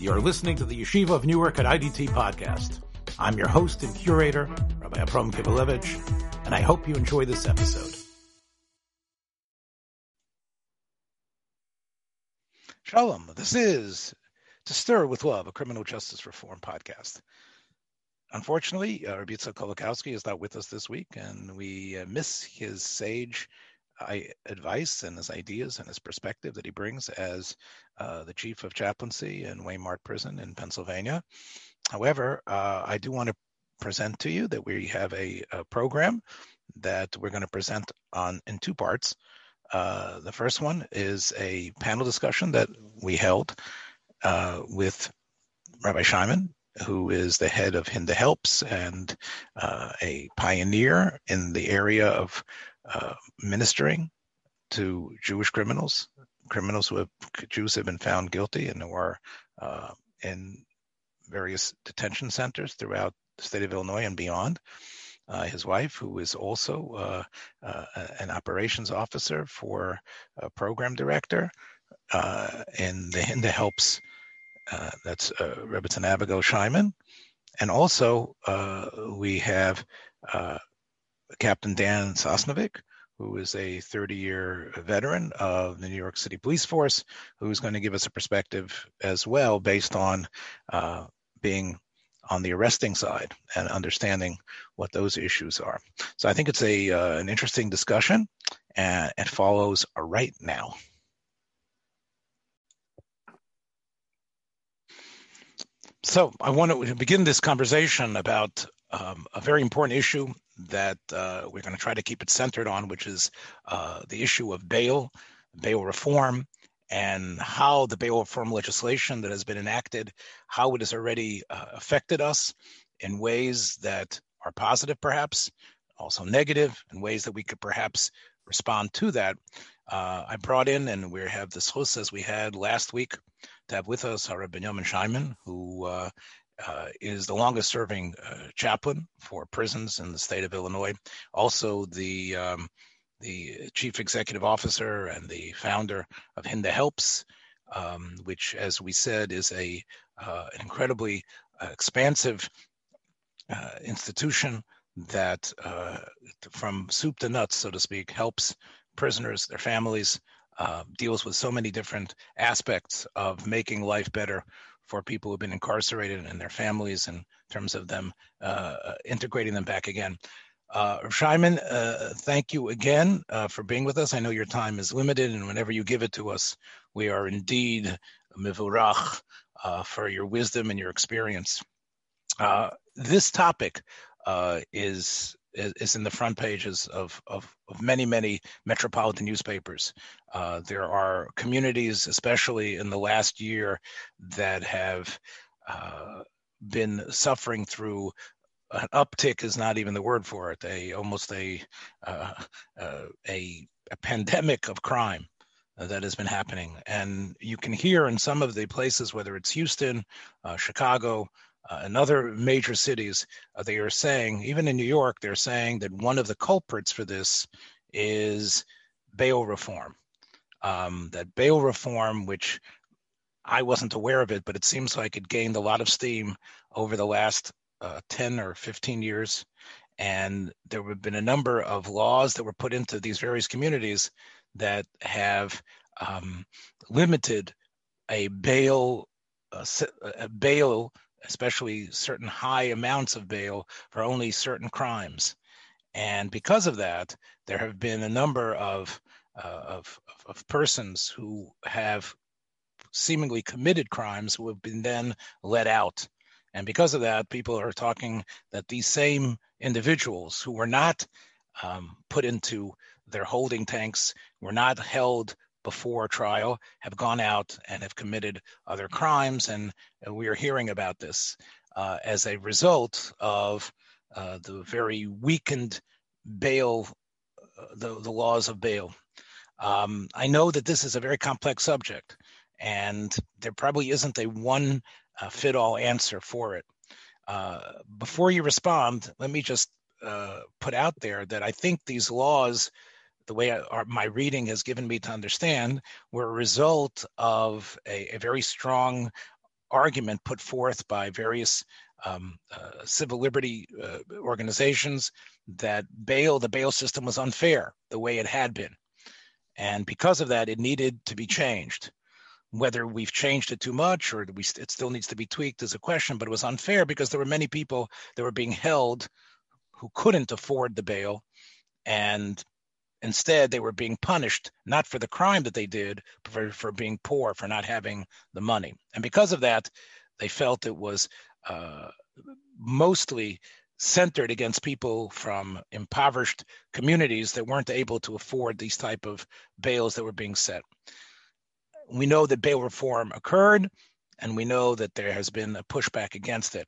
You're listening to the Yeshiva of Newark at IDT podcast. I'm your host and curator, Rabbi Abram Kibalevich, and I hope you enjoy this episode. Shalom. This is To Stir with Love, a criminal justice reform podcast. Unfortunately, uh, Rabbi Yitzhak Kolakowski is not with us this week, and we uh, miss his sage advice and his ideas and his perspective that he brings as uh, the chief of chaplaincy in Waymart Prison in Pennsylvania. However, uh, I do want to present to you that we have a, a program that we're going to present on in two parts. Uh, the first one is a panel discussion that we held uh, with Rabbi Shimon, who is the head of Hinda Helps and uh, a pioneer in the area of uh, ministering to Jewish criminals, criminals who have Jews have been found guilty and who are uh, in various detention centers throughout the state of Illinois and beyond. Uh, his wife, who is also uh, uh, an operations officer for a program director in the Hinda Helps, that's uh, Rebbetzin Abigail Scheinman. And also, we have Captain Dan Sosnovic, who is a 30 year veteran of the New York City Police Force, who's going to give us a perspective as well based on uh, being on the arresting side and understanding what those issues are. So I think it's a uh, an interesting discussion, and it follows right now. So I want to begin this conversation about um, a very important issue that uh, we're going to try to keep it centered on, which is uh, the issue of bail, bail reform, and how the bail reform legislation that has been enacted, how it has already uh, affected us in ways that are positive, perhaps, also negative, in ways that we could perhaps respond to that. Uh, I brought in, and we have this host as we had last week, to have with us our Benjamin Scheinman, who uh, uh, is the longest serving uh, chaplain for prisons in the state of Illinois. Also, the um, the chief executive officer and the founder of Hinda Helps, um, which, as we said, is a uh, an incredibly uh, expansive uh, institution that, uh, from soup to nuts, so to speak, helps prisoners, their families, deals with so many different aspects of making life better for people who've been incarcerated and their families in terms of them uh, uh integrating them back again. Uh, Shimon, uh, thank you again uh, for being with us. I know your time is limited, and whenever you give it to us, we are indeed mivurach uh, for your wisdom and your experience. Uh, this topic is is in the front pages of, of, of many, many metropolitan newspapers. Uh, there are communities, especially in the last year, that have uh, been suffering through an uptick is not even the word for it. A almost a uh, uh a, a pandemic of crime that has been happening, and you can hear in some of the places, whether it's Houston, uh, Chicago, uh, in other major cities, uh, they are saying, even in New York, they're saying that one of the culprits for this is bail reform. Um, that bail reform, which I wasn't aware of it, but it seems like it gained a lot of steam over the last uh, 10 or 15 years. And there have been a number of laws that were put into these various communities that have um, limited a bail, uh, a bail especially certain high amounts of bail for only certain crimes. And because of that, there have been a number of, uh, of, of persons who have seemingly committed crimes who have been then let out. And because of that, people are talking that these same individuals who were not um, put into their holding tanks, were not held before trial have gone out and have committed other crimes, and, and we are hearing about this uh, as a result of uh, the very weakened bail, uh, the, the laws of bail. Um, I know that this is a very complex subject, and there probably isn't a one uh, fit all answer for it. Uh, before you respond, let me just uh, put out there that I think these laws the way I, our, my reading has given me to understand, were a result of a, a very strong argument put forth by various um, uh, civil liberty uh, organizations that bail the bail system was unfair the way it had been, and because of that, it needed to be changed. Whether we've changed it too much or we, it still needs to be tweaked is a question, but it was unfair because there were many people that were being held who couldn't afford the bail, and instead they were being punished not for the crime that they did, but for, for being poor, for not having the money. And because of that, they felt it was uh, mostly centered against people from impoverished communities that weren't able to afford these type of bails that were being set. We know that bail reform occurred, and we know that there has been a pushback against it.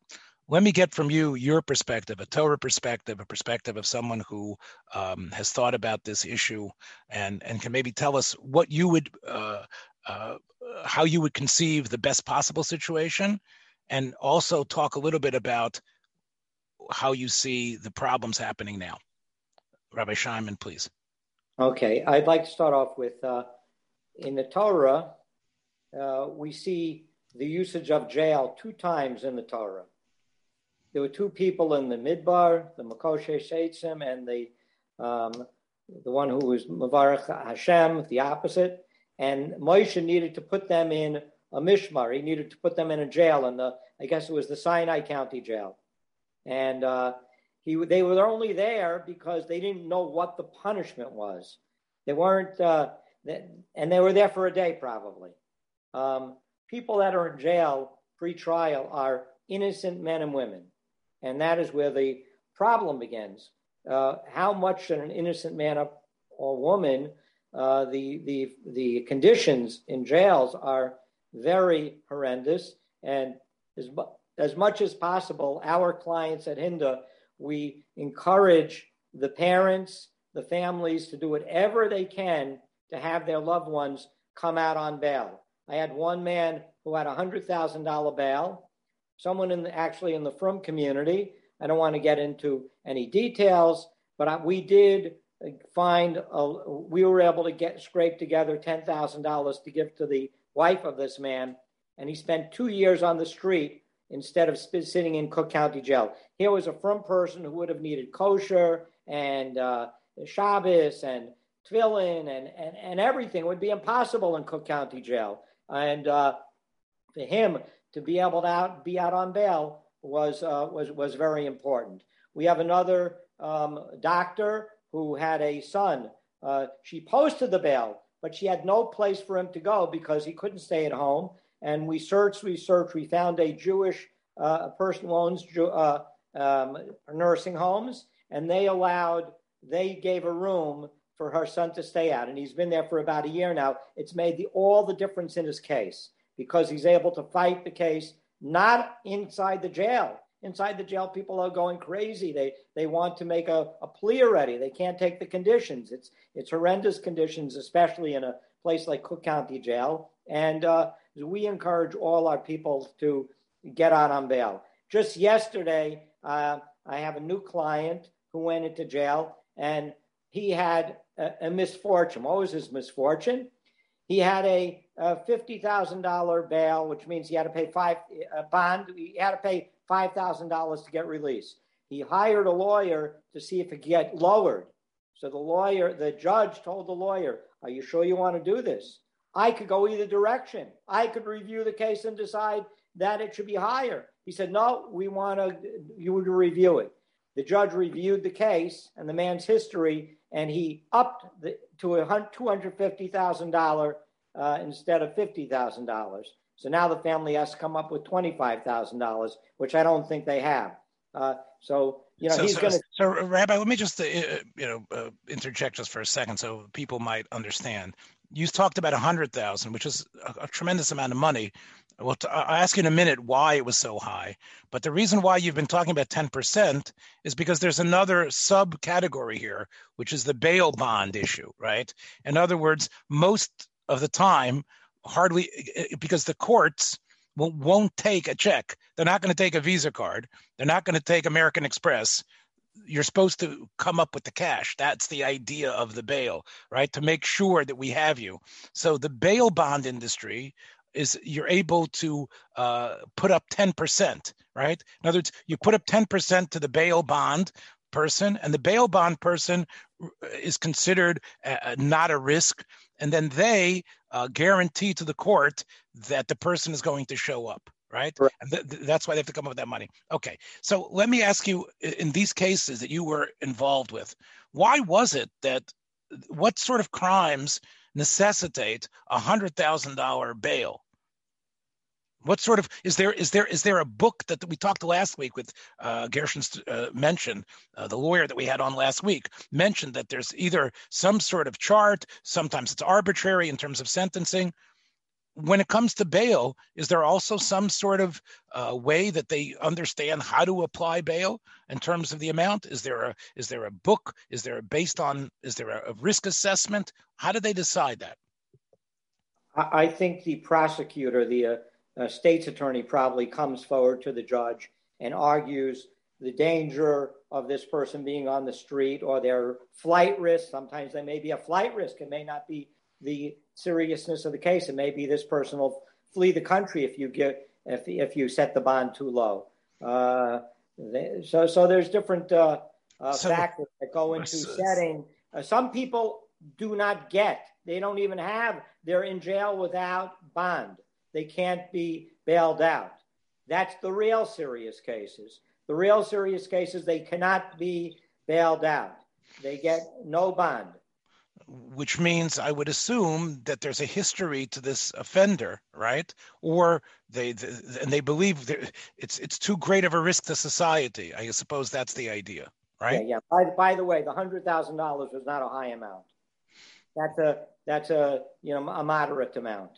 Let me get from you your perspective, a Torah perspective, a perspective of someone who um, has thought about this issue, and and can maybe tell us what you would, uh, uh, how you would conceive the best possible situation, and also talk a little bit about how you see the problems happening now. Rabbi Shimon, please. Okay, I'd like to start off with uh, in the Torah, uh, we see the usage of jail two times in the Torah. There were two people in the Midbar, the Mekoshesh Eitzim, and the um, the one who was Mavarach Hashem, the opposite. And Moshe needed to put them in a mishmar. He needed to put them in a jail, in the I guess it was the Sinai County Jail, and uh, he they were only there because they didn't know what the punishment was. They weren't, uh, and they were there for a day probably. Um, people that are in jail pre-trial are innocent men and women, and that is where the problem begins. Uh, how much should an innocent man or woman? Uh, the the the conditions in jails are very horrendous. And as, as much as possible, our clients at Hinda, we encourage the parents, the families to do whatever they can to have their loved ones come out on bail. I had one man who had a $100,000 bail, someone in the, actually in the Frum community. I don't want to get into any details, but I, we did find, a, we were able to get scrape together $10,000 to give to the wife of this man, and he spent two years on the street instead of sitting in Cook County Jail. Here was a Frum person who would have needed kosher and uh, Shabbos and tefillin and, and, and everything. It would be impossible in Cook County Jail. And uh, for him to be able to out, be out on bail was, uh, was, was very important. We have another um, doctor who had a son. Uh, she posted the bail but she had no place for him to go because he couldn't stay at home. And we searched, we searched, we found a Jewish uh, person who owns uh, um, nursing homes, and they allowed, they gave a room for her son to stay at. And he's been there for about a year now. It's made the, all the difference in his case because he's able to fight the case not inside the jail. Inside the jail, people are going crazy. They they want to make a, a plea already. They can't take the conditions. It's it's horrendous conditions, especially in a place like Cook County Jail. And uh, we encourage all our people to get out on bail. Just yesterday, uh, I have a new client who went into jail, and he had a, a misfortune. What was his misfortune? He had a, a fifty thousand dollar bail, which means he had to pay five a bond. He had to pay five thousand dollars to get released. He hired a lawyer to see if it could get lowered. So the lawyer, the judge told the lawyer, Are you sure you want to do this? I could go either direction. I could review the case and decide that it should be higher. He said, No, we want to, you to review it. The judge reviewed the case and the man's history, and he upped the, to a $250,000 uh, instead of $50,000. So now the family has to come up with $25,000, which I don't think they have. Uh, so you know, so, he's so, going to. So, Rabbi, let me just uh, you know uh, interject just for a second, so people might understand. You talked about a hundred thousand, which is a, a, tremendous amount of money. Well, t- I'll ask you in a minute why it was so high. But the reason why you've been talking about ten percent is because there's another subcategory here, which is the bail bond issue, right? In other words, most of the time, hardly because the courts won't take a check. They're not going to take a Visa card. They're not going to take American Express. You're supposed to come up with the cash. That's the idea of the bail, right? To make sure that we have you. So the bail bond industry is you're able to uh, put up 10%, right? In other words, you put up 10% to the bail bond person, and the bail bond person is considered uh, not a risk, and then they uh, guarantee to the court that the person is going to show up right? right. And th- th- that's why they have to come up with that money. Okay. So let me ask you in these cases that you were involved with, why was it that what sort of crimes necessitate a hundred thousand dollar bail? What sort of is there is there is there a book that we talked last week with uh, Gershon's uh, mentioned uh, the lawyer that we had on last week mentioned that there's either some sort of chart, sometimes it's arbitrary in terms of sentencing. When it comes to bail, is there also some sort of uh, way that they understand how to apply bail in terms of the amount? Is there a is there a book? Is there a based on is there a, risk assessment? How do they decide that? I think the prosecutor, the uh, uh, state's attorney probably comes forward to the judge and argues the danger of this person being on the street or their flight risk. Sometimes they may be a flight risk. It may not be the seriousness of the case. It may be this person will flee the country if you get if if you set the bond too low. Uh, they, so so there's different uh, uh, so, factors that go into setting. Uh, some people do not get. They don't even have. They're in jail without bond they can't be bailed out. That's the real serious cases. The real serious cases, they cannot be bailed out. They get no bond. Which means I would assume that there's a history to this offender, right? Or they, and they believe it's it's too great of a risk to society. I suppose that's the idea, right? Yeah. yeah. By, by the way, the hundred thousand dollars was not a high amount. That's a that's a you know a moderate amount.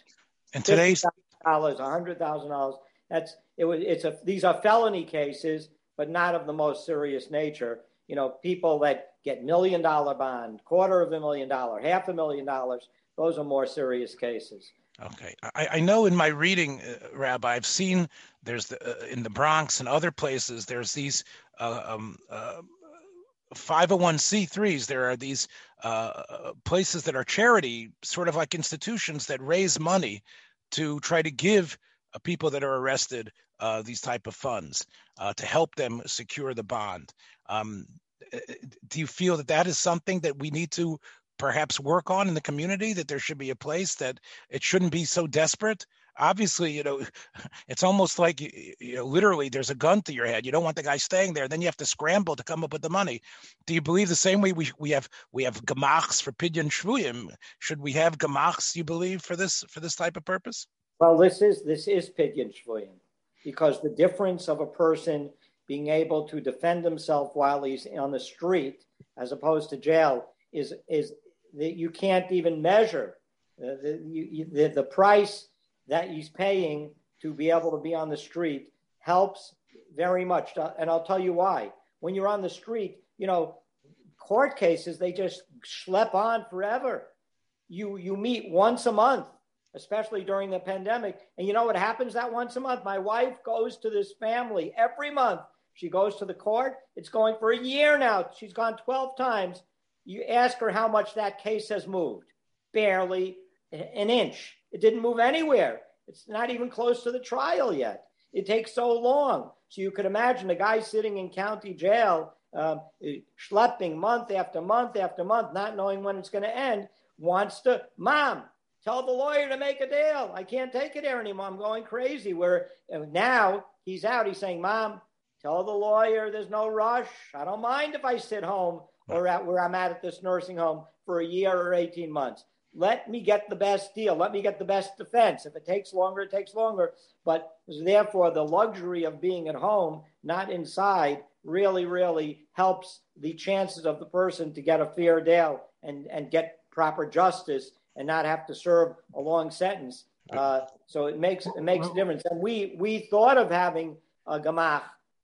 And today's dollars, a hundred thousand dollars. That's it was. It's a. These are felony cases, but not of the most serious nature. You know, people that get million dollar bond, quarter of a million dollar, half a million dollars. Those are more serious cases. Okay, I, I know in my reading, uh, Rabbi, I've seen there's the, uh, in the Bronx and other places there's these uh, um, uh, 501c3s. There are these uh, places that are charity, sort of like institutions that raise money to try to give uh, people that are arrested uh, these type of funds uh, to help them secure the bond. Um, uh, Uh, uh, do you feel that that is something that we need to perhaps work on in the community? That there should be a place that it shouldn't be so desperate obviously, you know, it's almost like you know, literally there's a gun to your head. You don't want the guy staying there. Then you have to scramble to come up with the money. Do you believe the same way we we have we have gemachs for pidyon shvuyim? Should we have gemachs? You believe for this for this type of purpose? Well, this is this is pidyon shvuyim because the difference of a person being able to defend himself while he's on the street as opposed to jail is is that you can't even measure uh, the, you, the, the price that he's paying to be able to be on the street helps very much. And I'll tell you why. When you're on the street, you know, court cases, they just schlep on forever. You, you meet once a month, especially during the pandemic. And you know what happens that once a month? My wife goes to this family every month. She goes to the court. It's going for a year now. She's gone 12 times. You ask her how much that case has moved. Barely an inch. It didn't move anywhere. It's not even close to the trial yet. It takes so long. So you could imagine a guy sitting in county jail, um, schlepping month after month after month, not knowing when it's going to end, wants to, Mom, tell the lawyer to make a deal. I can't take it here anymore. I'm going crazy. Where now he's out. He's saying, Mom, tell the lawyer there's no rush. I don't mind if I sit home or at where I'm at at this nursing home for a year or 18 months let me get the best deal. Let me get the best defense. If it takes longer, it takes longer. But therefore, the luxury of being at home, not inside, really, really helps the chances of the person to get a fair deal and, and get proper justice and not have to serve a long sentence. Uh, so it makes it makes a difference. And we we thought of having a gemach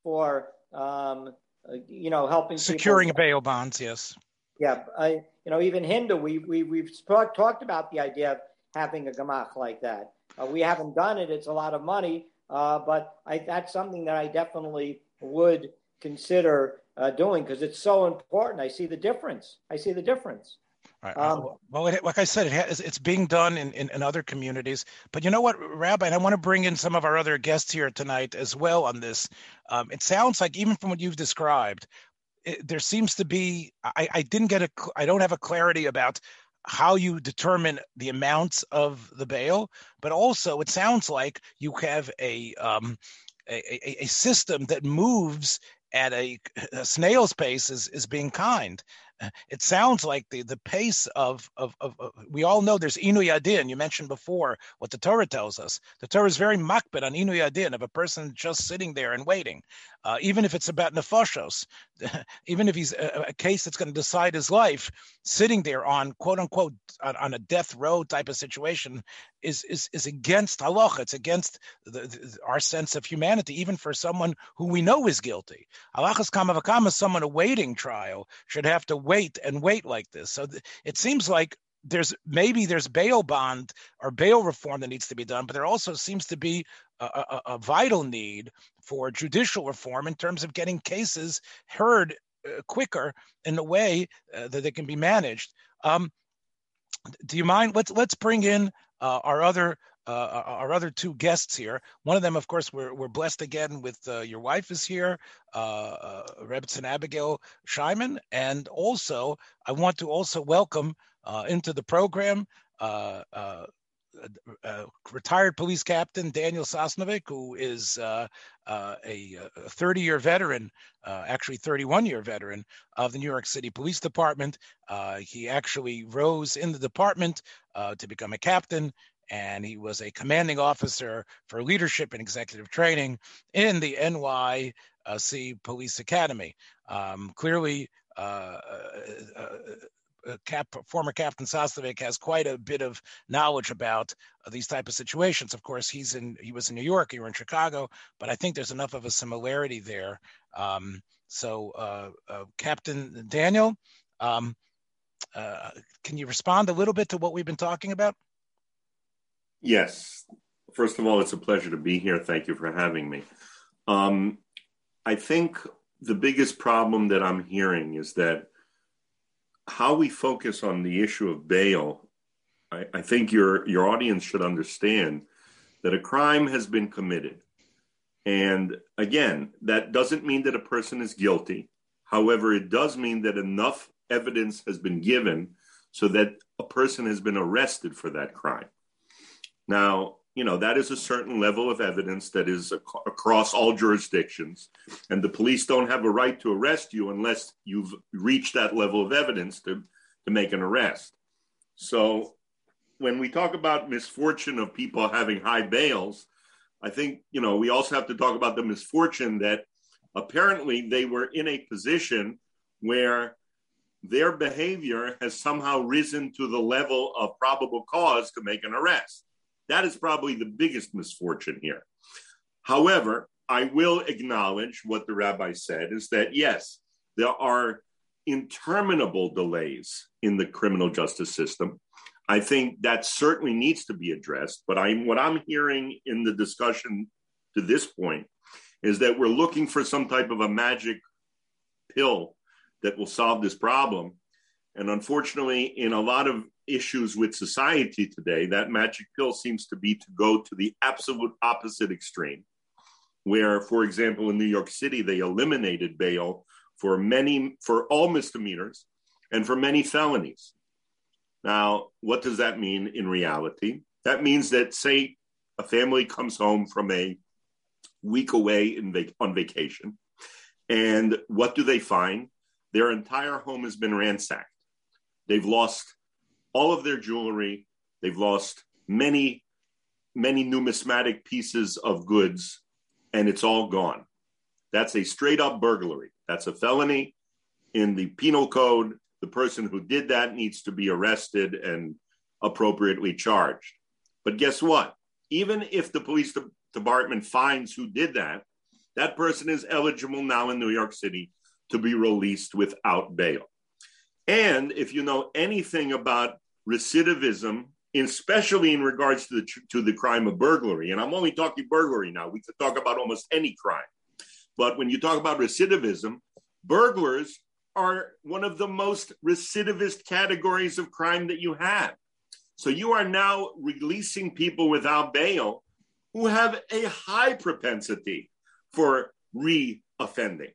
for um, uh, you know helping securing people. bail bonds. Yes. Yeah, I, you know, even Hinda, we, we, we've talk, talked about the idea of having a gemach like that. Uh, we haven't done it. It's a lot of money, uh, but I, that's something that I definitely would consider uh, doing because it's so important. I see the difference. I see the difference. Right. Um, well, it, like I said, it has, it's being done in, in, in, other communities. But you know what, Rabbi, and I want to bring in some of our other guests here tonight as well on this. Um, it sounds like even from what you've described, it, there seems to be. I, I didn't get a. I don't have a clarity about how you determine the amounts of the bail, but also it sounds like you have a um, a, a, a system that moves at a, a snail's pace is, is being kind it sounds like the the pace of of, of, of we all know there's inui hadin. You mentioned before what the Torah tells us. The Torah is very makbid on inui hadin of a person just sitting there and waiting, uh, even if it's about nefashos, even if he's a, a case that's going to decide his life, sitting there on quote unquote on, on, a death row type of situation is is is against halacha. It's against the, the, our sense of humanity, even for someone who we know is guilty. Halachas kamavakama, someone awaiting trial should have to wait and wait like this. So th- it seems like there's maybe there's bail bond or bail reform that needs to be done, but there also seems to be a, a, a vital need for judicial reform in terms of getting cases heard uh, quicker in a way uh, that they can be managed. Um, do you mind? Let's let's bring in uh, our other uh, our other two guests here. One of them, of course, we're, we're blessed again with uh, your wife is here, uh, uh, Abigail Scheinman. And also, I want to also welcome uh, into the program uh, uh, uh, retired police captain Daniel Sosnovic, who is uh, uh, a 30 year veteran, actually 31 year veteran of the New York City Police Department. he actually rose in the department to become a captain. And he was a commanding officer for leadership and executive training in the NYC Police Academy. Um, clearly, uh, uh, uh, Cap, former Captain Sosnovic has quite a bit of knowledge about uh, these type of situations. Of course, he's in he was in New York, you were in Chicago, but I think there's enough of a similarity there. Um, so, uh, uh, Captain Daniel, um, uh, can you respond a little bit to what we've been talking about? Yes. First of all, it's a pleasure to be here. Thank you for having me. Um, I think the biggest problem that I'm hearing is that how we focus on the issue of bail, I, I think your your audience should understand that a crime has been committed. And again, that doesn't mean that a person is guilty. However, it does mean that enough evidence has been given so that a person has been arrested for that crime. Now, you know, that is a certain level of evidence that is ac- across all jurisdictions. And the police don't have a right to arrest you unless you've reached that level of evidence to, to make an arrest. So when we talk about misfortune of people having high bails, I think, you know, we also have to talk about the misfortune that apparently they were in a position where their behavior has somehow risen to the level of probable cause to make an arrest. That is probably the biggest misfortune here. However, I will acknowledge what the rabbi said is that yes, there are interminable delays in the criminal justice system. I think that certainly needs to be addressed. But I'm what I'm hearing in the discussion to this point is that we're looking for some type of a magic pill that will solve this problem. And unfortunately, in a lot of issues with society today, that magic pill seems to be to go to the absolute opposite extreme. Where, for example, in New York City, they eliminated bail for many, for all misdemeanors and for many felonies. Now, what does that mean in reality? That means that, say, a family comes home from a week away vac- on vacation, and what do they find? Their entire home has been ransacked. They've lost all of their jewelry. They've lost many, many numismatic pieces of goods, and it's all gone. That's a straight up burglary. That's a felony in the penal code. The person who did that needs to be arrested and appropriately charged. But guess what? Even if the police department finds who did that, that person is eligible now in New York City to be released without bail. And if you know anything about recidivism, especially in regards to the, to the crime of burglary, and I'm only talking burglary now, we could talk about almost any crime. But when you talk about recidivism, burglars are one of the most recidivist categories of crime that you have. So you are now releasing people without bail who have a high propensity for re-offending.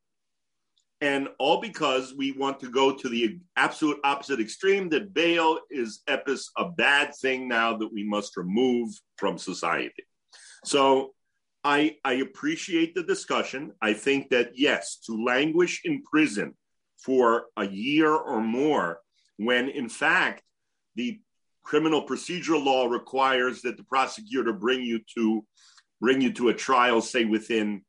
And all because we want to go to the absolute opposite extreme that bail is epis a bad thing now that we must remove from society. So I, I appreciate the discussion. I think that yes, to languish in prison for a year or more, when in fact the criminal procedural law requires that the prosecutor bring you to bring you to a trial, say within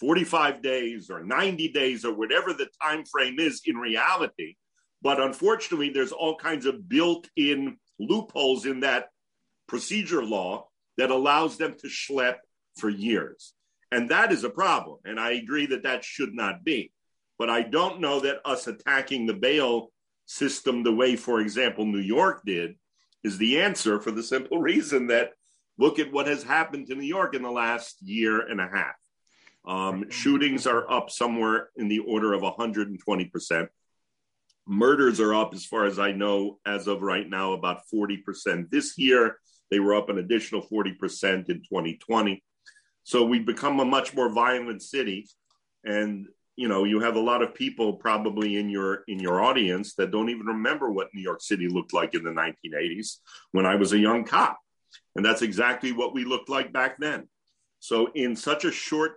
45 days or 90 days or whatever the time frame is in reality. But unfortunately, there's all kinds of built-in loopholes in that procedure law that allows them to schlep for years. And that is a problem. And I agree that that should not be. But I don't know that us attacking the bail system the way, for example, New York did is the answer for the simple reason that look at what has happened to New York in the last year and a half. Um, shootings are up somewhere in the order of 120%. Murders are up, as far as I know, as of right now, about 40% this year. They were up an additional 40% in 2020. So we've become a much more violent city. And you know, you have a lot of people probably in your in your audience that don't even remember what New York City looked like in the 1980s when I was a young cop. And that's exactly what we looked like back then. So in such a short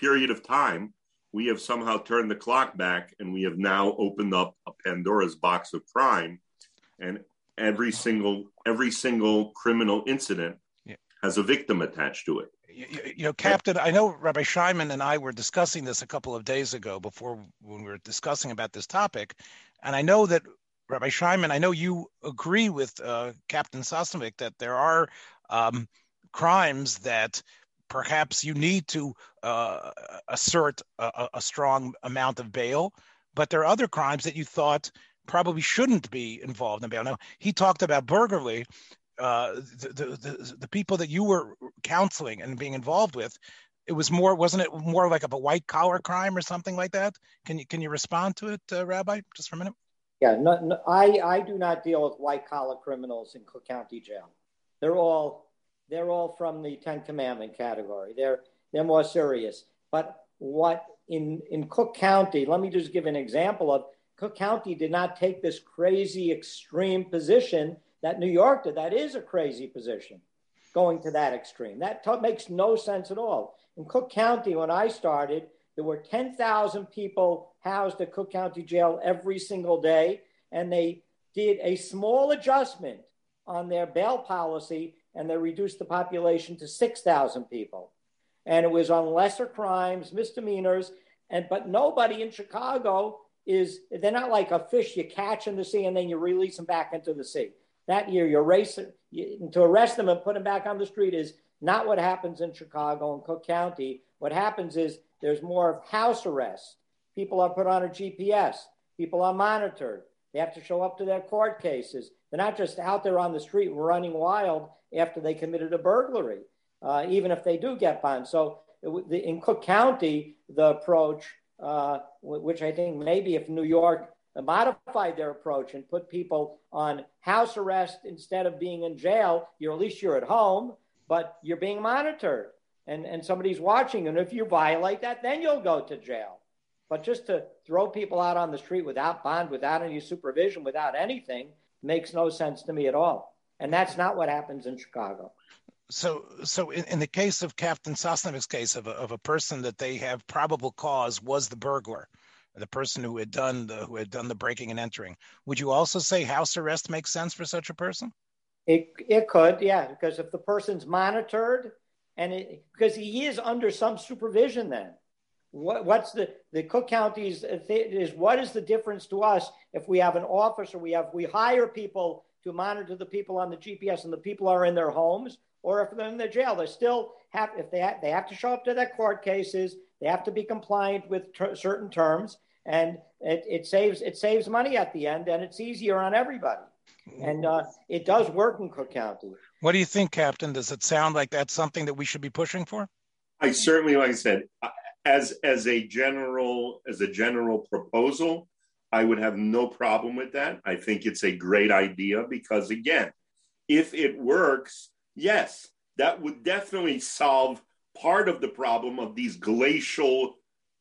period of time, we have somehow turned the clock back and we have now opened up a Pandora's box of crime. And every single every single criminal incident yeah. has a victim attached to it. You, you, know, Captain, I know Rabbi Scheinman and I were discussing this a couple of days ago before when we were discussing about this topic, and I know that Rabbi Scheinman, I know you agree with uh, Captain Sosnovic that there are um, crimes that perhaps you need to uh, assert a, a, strong amount of bail, but there are other crimes that you thought probably shouldn't be involved in bail. Now, he talked about burglary, uh, the, the, the people that you were counseling and being involved with, it was more wasn't it more like of a white collar crime or something like that? Can you can you respond to it, uh, Rabbi, just for a minute? Yeah, no, no, I I do not deal with white collar criminals in Cook County Jail. They're all they're all from the Ten Commandment category. They're they're more serious. But what in in Cook County? Let me just give an example of Cook County did not take this crazy extreme position that New York did. That is a crazy position going to that extreme. That t- makes no sense at all. In Cook County, when I started, there were 10,000 people housed at Cook County Jail every single day, and they did a small adjustment on their bail policy and they reduced the population to 6,000 people. And it was on lesser crimes, misdemeanors, and but nobody in Chicago is they're not like a fish you catch in the sea and then you release them back into the sea that year you're you, to arrest them and put them back on the street is not what happens in Chicago and Cook County. What happens is there's more of house arrest. People are put on a GPS. People are monitored. They have to show up to their court cases. They're not just out there on the street running wild after they committed a burglary, uh, even if they do get bond. So in Cook County, the approach, uh, which I think maybe if New York modified their approach and put people on house arrest instead of being in jail. You're at least you're at home, but you're being monitored and, and somebody's watching. And if you violate that, then you'll go to jail. But just to throw people out on the street without bond, without any supervision, without anything, makes no sense to me at all. And that's not what happens in Chicago. So, so in, in the case of Captain Sosnovic's case of a, of a person that they have probable cause was the burglar, the person who had done the who had done the breaking and entering. Would you also say house arrest makes sense for such a person? It it could, yeah, because if the person's monitored and it, because he is under some supervision, then what, what's the the Cook County's is what is the difference to us if we have an officer, we have we hire people to monitor the people on the GPS and the people are in their homes, or if they're in the jail, they still have if they have, they have to show up to their court cases, they have to be compliant with ter- certain terms, and it, it saves it saves money at the end, and it's easier on everybody. And uh, it does work in Cook County. What do you think, Captain? Does it sound like that's something that we should be pushing for? I certainly, like I said, as as a general as a general proposal, I would have no problem with that. I think it's a great idea because, again, if it works, yes, that would definitely solve part of the problem of these glacial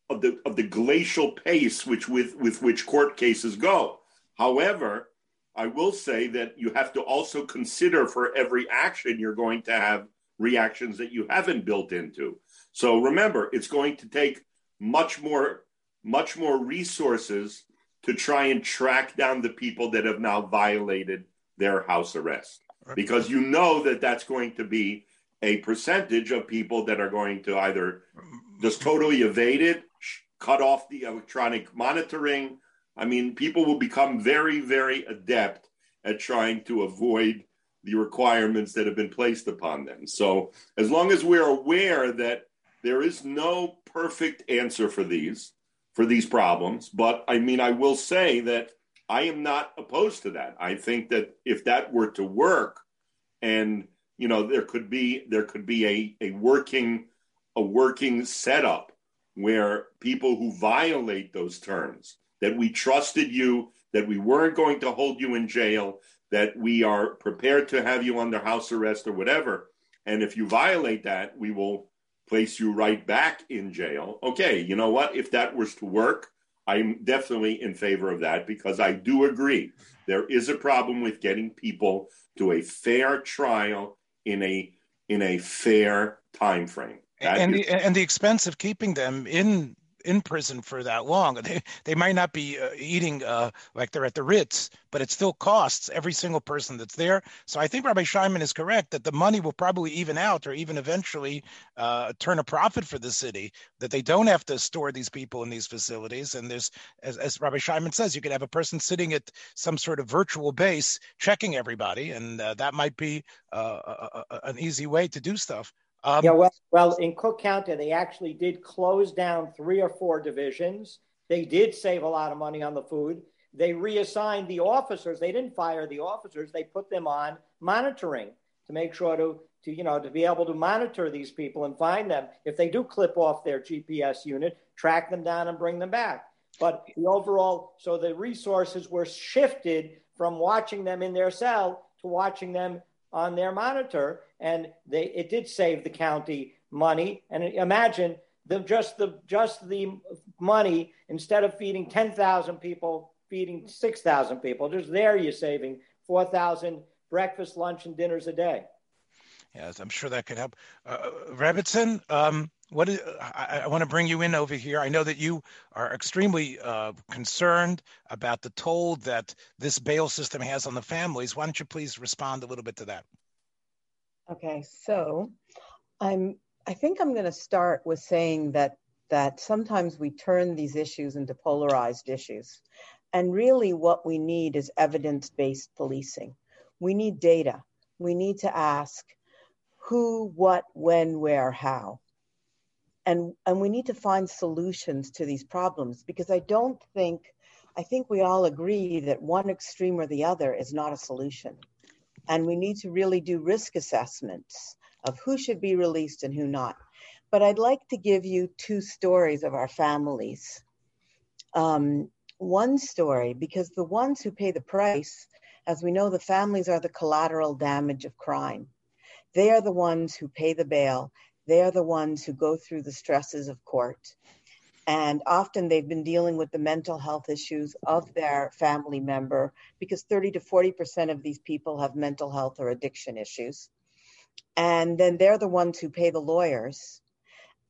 of the of the glacial pace which with with which court cases go. However, I will say that you have to also consider for every action you're going to have reactions that you haven't built into. So remember, it's going to take much more much more resources to try and track down the people that have now violated their house arrest because you know that that's going to be a percentage of people that are going to either just totally evade it, cut off the electronic monitoring. I mean, people will become very, very adept at trying to avoid the requirements that have been placed upon them. So, as long as we're aware that there is no perfect answer for these for these problems, but I mean, I will say that I am not opposed to that. I think that if that were to work, and you know, there could be there could be a, a working a working setup where people who violate those terms that we trusted you, that we weren't going to hold you in jail, that we are prepared to have you under house arrest or whatever. And if you violate that, we will place you right back in jail. Okay, you know what? If that was to work, I'm definitely in favor of that because I do agree there is a problem with getting people to a fair trial in a in a fair time frame. That and is- the, and the expense of keeping them in in prison for that long. They they might not be uh, eating uh, like they're at the Ritz, but it still costs every single person that's there. So I think Rabbi Shimon is correct that the money will probably even out or even eventually uh, turn a profit for the city. That they don't have to store these people in these facilities. And there's, as, as Rabbi Shimon says, you could have a person sitting at some sort of virtual base checking everybody, and uh, that might be uh, an easy way to do stuff. Um, yeah, well, well, in Cook County, they actually did close down three or four divisions. They did save a lot of money on the food. They reassigned the officers. They didn't fire the officers. They put them on monitoring to make sure to, to you know, to be able to monitor these people and find them. If they do clip off their GPS unit, track them down and bring them back. But the overall, so the resources were shifted from watching them in their cell to watching them on their monitor, and they it did save the county money. And imagine the just the just the money instead of feeding ten thousand people, feeding six thousand people. Just there, you're saving four thousand breakfast, lunch, and dinners a day. Yes, I'm sure that could help. Uh, Rebbitzin, um, what is, I, I want to bring you in over here. I know that you are extremely uh, concerned about the toll that this bail system has on the families. Why don't you please respond a little bit to that? Okay, so I'm. I think I'm going to start with saying that that sometimes we turn these issues into polarized issues, and really what we need is evidence-based policing. We need data. We need to ask who, what, when, where, how. And, and we need to find solutions to these problems because I don't think, I think we all agree that one extreme or the other is not a solution. And we need to really do risk assessments of who should be released and who not. But I'd like to give you two stories of our families. Um, one story, because the ones who pay the price, as we know, the families are the collateral damage of crime. They are the ones who pay the bail. They are the ones who go through the stresses of court. And often they've been dealing with the mental health issues of their family member because 30 to 40% of these people have mental health or addiction issues. And then they're the ones who pay the lawyers.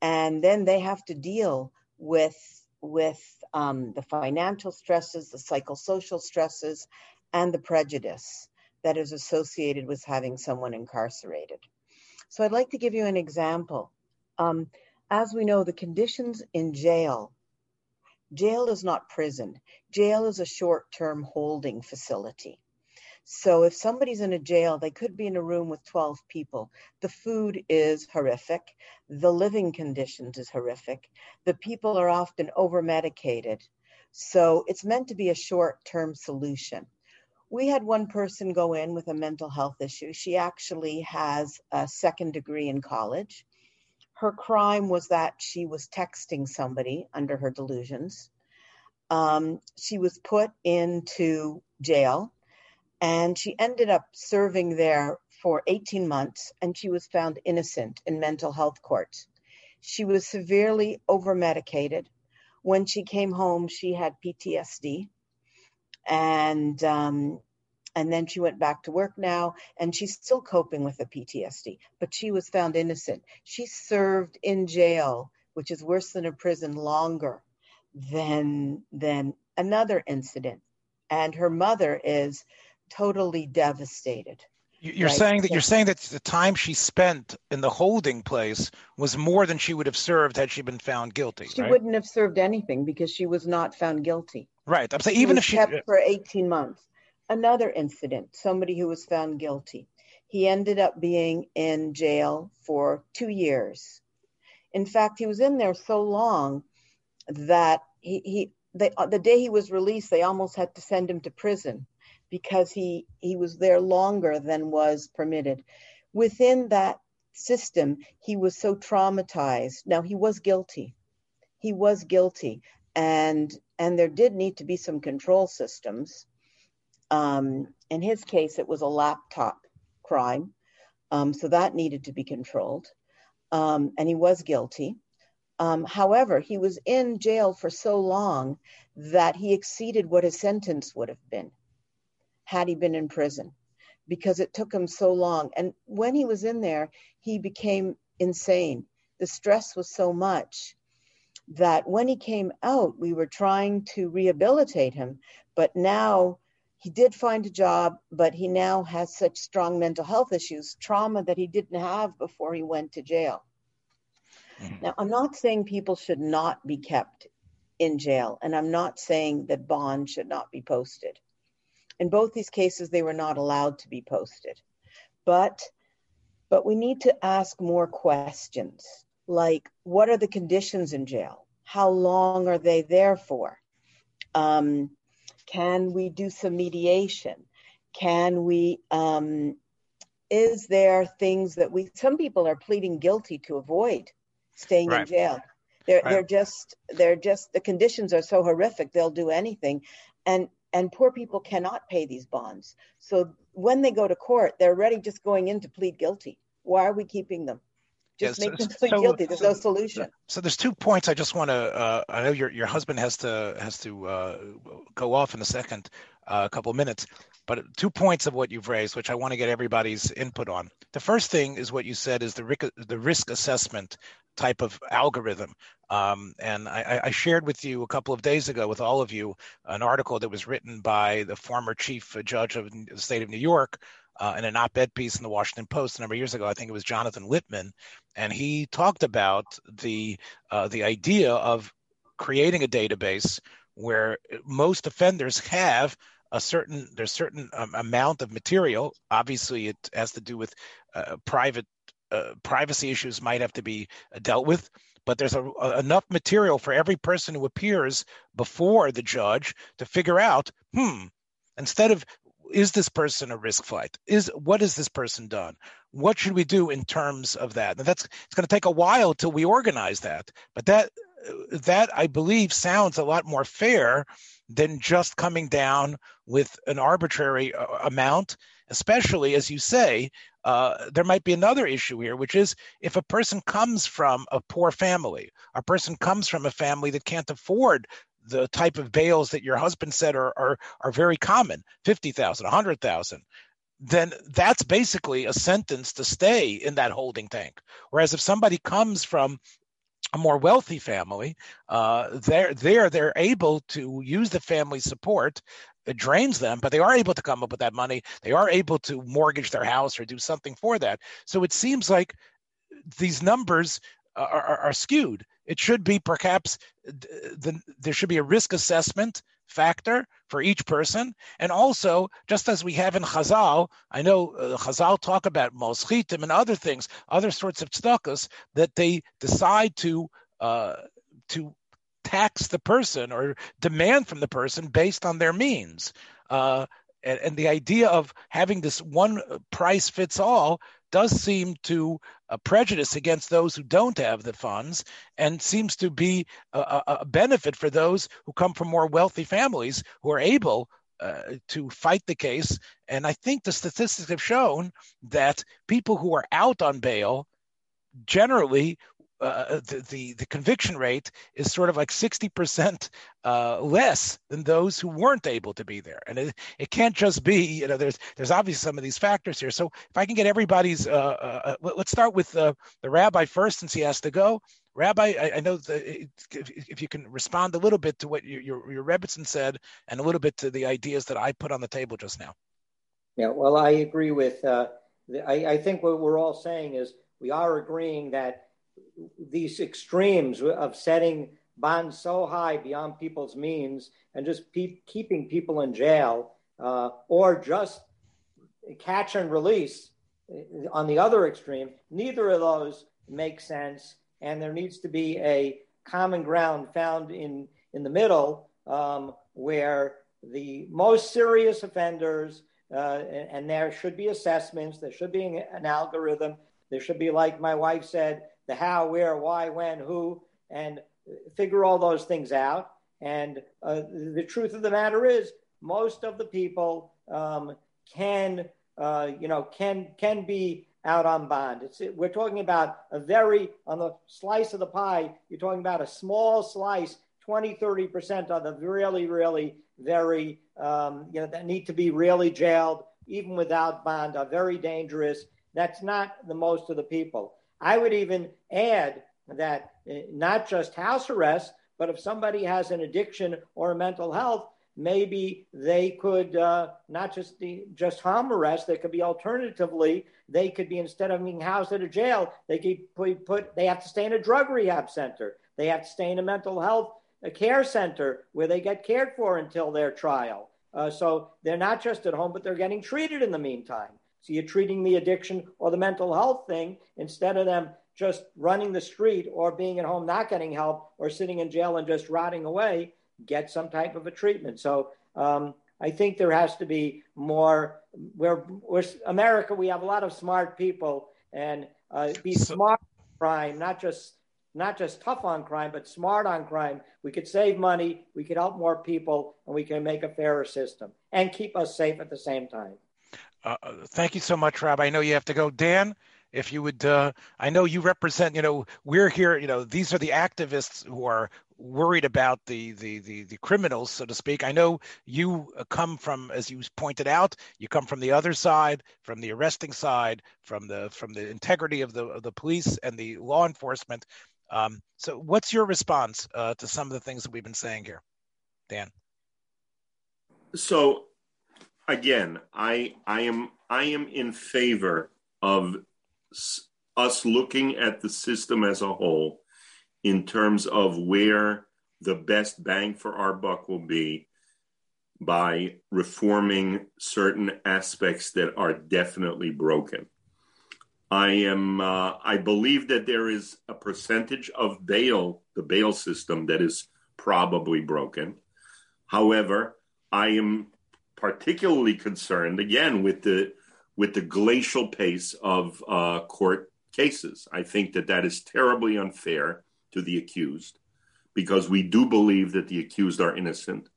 And then they have to deal with, with um, the financial stresses, the psychosocial stresses, and the prejudice that is associated with having someone incarcerated. So I'd like to give you an example. Um, as we know, the conditions in jail, jail is not prison. Jail is a short term holding facility. So if somebody's in a jail, they could be in a room with 12 people. The food is horrific. The living conditions is horrific. The people are often over medicated. So it's meant to be a short term solution we had one person go in with a mental health issue. She actually has a second degree in college. Her crime was that she was texting somebody under her delusions. Um, she was put into jail and she ended up serving there for 18 months and she was found innocent in mental health courts. She was severely overmedicated. When she came home, she had PTSD and um, and then she went back to work now and she's still coping with the PTSD, but she was found innocent. She served in jail, which is worse than a prison, longer than than another incident. And her mother is totally devastated. You're right? saying that you're saying that the time she spent in the holding place was more than she would have served had she been found guilty. She right? wouldn't have served anything because she was not found guilty. Right. I'm saying even if she kept for 18 months another incident, somebody who was found guilty. He ended up being in jail for two years. In fact, he was in there so long that he, he they, the day he was released, they almost had to send him to prison because he he was there longer than was permitted. Within that system, he was so traumatized. Now he was guilty. He was guilty, and and there did need to be some control systems um, in his case, it was a laptop crime. Um, so that needed to be controlled. Um, and he was guilty. Um, however, he was in jail for so long that he exceeded what his sentence would have been had he been in prison because it took him so long. And when he was in there, he became insane. The stress was so much that when he came out, we were trying to rehabilitate him. But now he did find a job, but he now has such strong mental health issues, trauma that he didn't have before he went to jail. Mm-hmm. Now, I'm not saying people should not be kept in jail, and I'm not saying that bond should not be posted. In both these cases, they were not allowed to be posted. But but we need to ask more questions like what are the conditions in jail? How long are they there for? Um, can we do some mediation? Can we, um, is there things that we, some people are pleading guilty to avoid staying right. in jail. They're, right. they're just, they're just, the conditions are so horrific, they'll do anything. And, and poor people cannot pay these bonds. So when they go to court, they're already just going in to plead guilty. Why are we keeping them? just make them plead so, guilty. There's so, no solution. So there's two points I just want to. Uh, I know your your husband has to has to uh, go off in a second, uh, a couple of minutes, but two points of what you've raised, which I want to get everybody's input on. The first thing is what you said is the risk, the risk assessment type of algorithm. Um, and I, I, shared with you a couple of days ago with all of you an article that was written by the former chief judge of the state of New York, uh, in an op-ed piece in the Washington Post a number of years ago. I think it was Jonathan Lippman, and he talked about the uh, the idea of creating a database where most offenders have a certain there's certain um, amount of material. Obviously, it has to do with uh, private uh, privacy issues might have to be dealt with. But there's a, a, enough material for every person who appears before the judge to figure out, hmm, instead of is this person a risk flight? Is what has this person done? What should we do in terms of that? And that's it's going to take a while till we organize that. But that that I believe sounds a lot more fair than just coming down with an arbitrary uh, amount. Especially as you say, uh, there might be another issue here, which is if a person comes from a poor family, a person comes from a family that can't afford the type of bails that your husband said are are, are very common 50,000 100,000 then that's basically a sentence to stay in that holding tank whereas if somebody comes from a more wealthy family uh, they're they're able to use the family support it drains them, but they are able to come up with that money. They are able to mortgage their house or do something for that. So it seems like these numbers are, are, are skewed. It should be perhaps the, there should be a risk assessment factor for each person. And also, just as we have in Chazal, I know uh, Chazal talk about moschitim and other things, other sorts of tzedakahs, that they decide to uh, to tax the person or demand from the person based on their means. Uh, and, and the idea of having this one price fits all does seem to uh, prejudice against those who don't have the funds and seems to be a, a, benefit for those who come from more wealthy families who are able uh, to fight the case. And I think the statistics have shown that people who are out on bail generally uh, the, the, the conviction rate is sort of like 60% uh, less than those who weren't able to be there. And it, it can't just be, you know, there's there's obviously some of these factors here. So if I can get everybody's, uh, uh, uh let's start with the rabbi first since he has to go. Rabbi, I, I know that if you can respond a little bit to what your, your, your said and a little bit to the ideas that I put on the table just now. Yeah, well, I agree with, I, I think what we're all saying is we are agreeing that these extremes of setting bonds so high beyond people's means and just pe- keeping people in jail uh, or just catch and release uh, on the other extreme, neither of those make sense. And there needs to be a common ground found in, in the middle um, where the most serious offenders, uh, and, and, there should be assessments, there should be an, an algorithm, there should be, like my wife said, the how, where, why, when, who, and figure all those things out. And uh, the truth of the matter is, most of the people um, can, uh, you know, can can be out on bond. It's, we're talking about a very on the slice of the pie. You're talking about a small slice, 20, 30 percent of the really, really very, um, you know, that need to be really jailed, even without bond, are very dangerous. That's not the most of the people. I would even add that uh, not just house arrest, but if somebody has an addiction or mental health, maybe they could uh, not just the, just home arrest. They could be alternatively they could be instead of being housed at a jail, they could put, put they have to stay in a drug rehab center. They have to stay in a mental health a care center where they get cared for until their trial. Uh, so they're not just at home, but they're getting treated in the meantime. So you're treating the addiction or the mental health thing instead of them just running the street or being at home not getting help or sitting in jail and just rotting away. Get some type of a treatment. So um, I think there has to be more. We're, we're America. We have a lot of smart people, and uh, be smart crime, not just not just tough on crime, but smart on crime. We could save money, we could help more people, and we can make a fairer system and keep us safe at the same time. Uh, uh, thank you so much, Rob. I know you have to go. Dan, if you would, uh, I know you represent, you know, we're here, you know, these are the activists who are worried about the, the, the, the criminals, so to speak. I know you uh, come from, as you pointed out, you come from the other side, from the arresting side, from the, from the integrity of the, of the police and the law enforcement. Um, so what's your response uh, to some of the things that we've been saying here, Dan? So again, I I am I am in favor of us looking at the system as a whole in terms of where the best bang for our buck will be by reforming certain aspects that are definitely broken. I am uh, I believe that there is a percentage of bail, the bail system that is probably broken. However, I am particularly concerned again with the with the glacial pace of uh, court cases. I think that that is terribly unfair to the accused because we do believe that the accused are innocent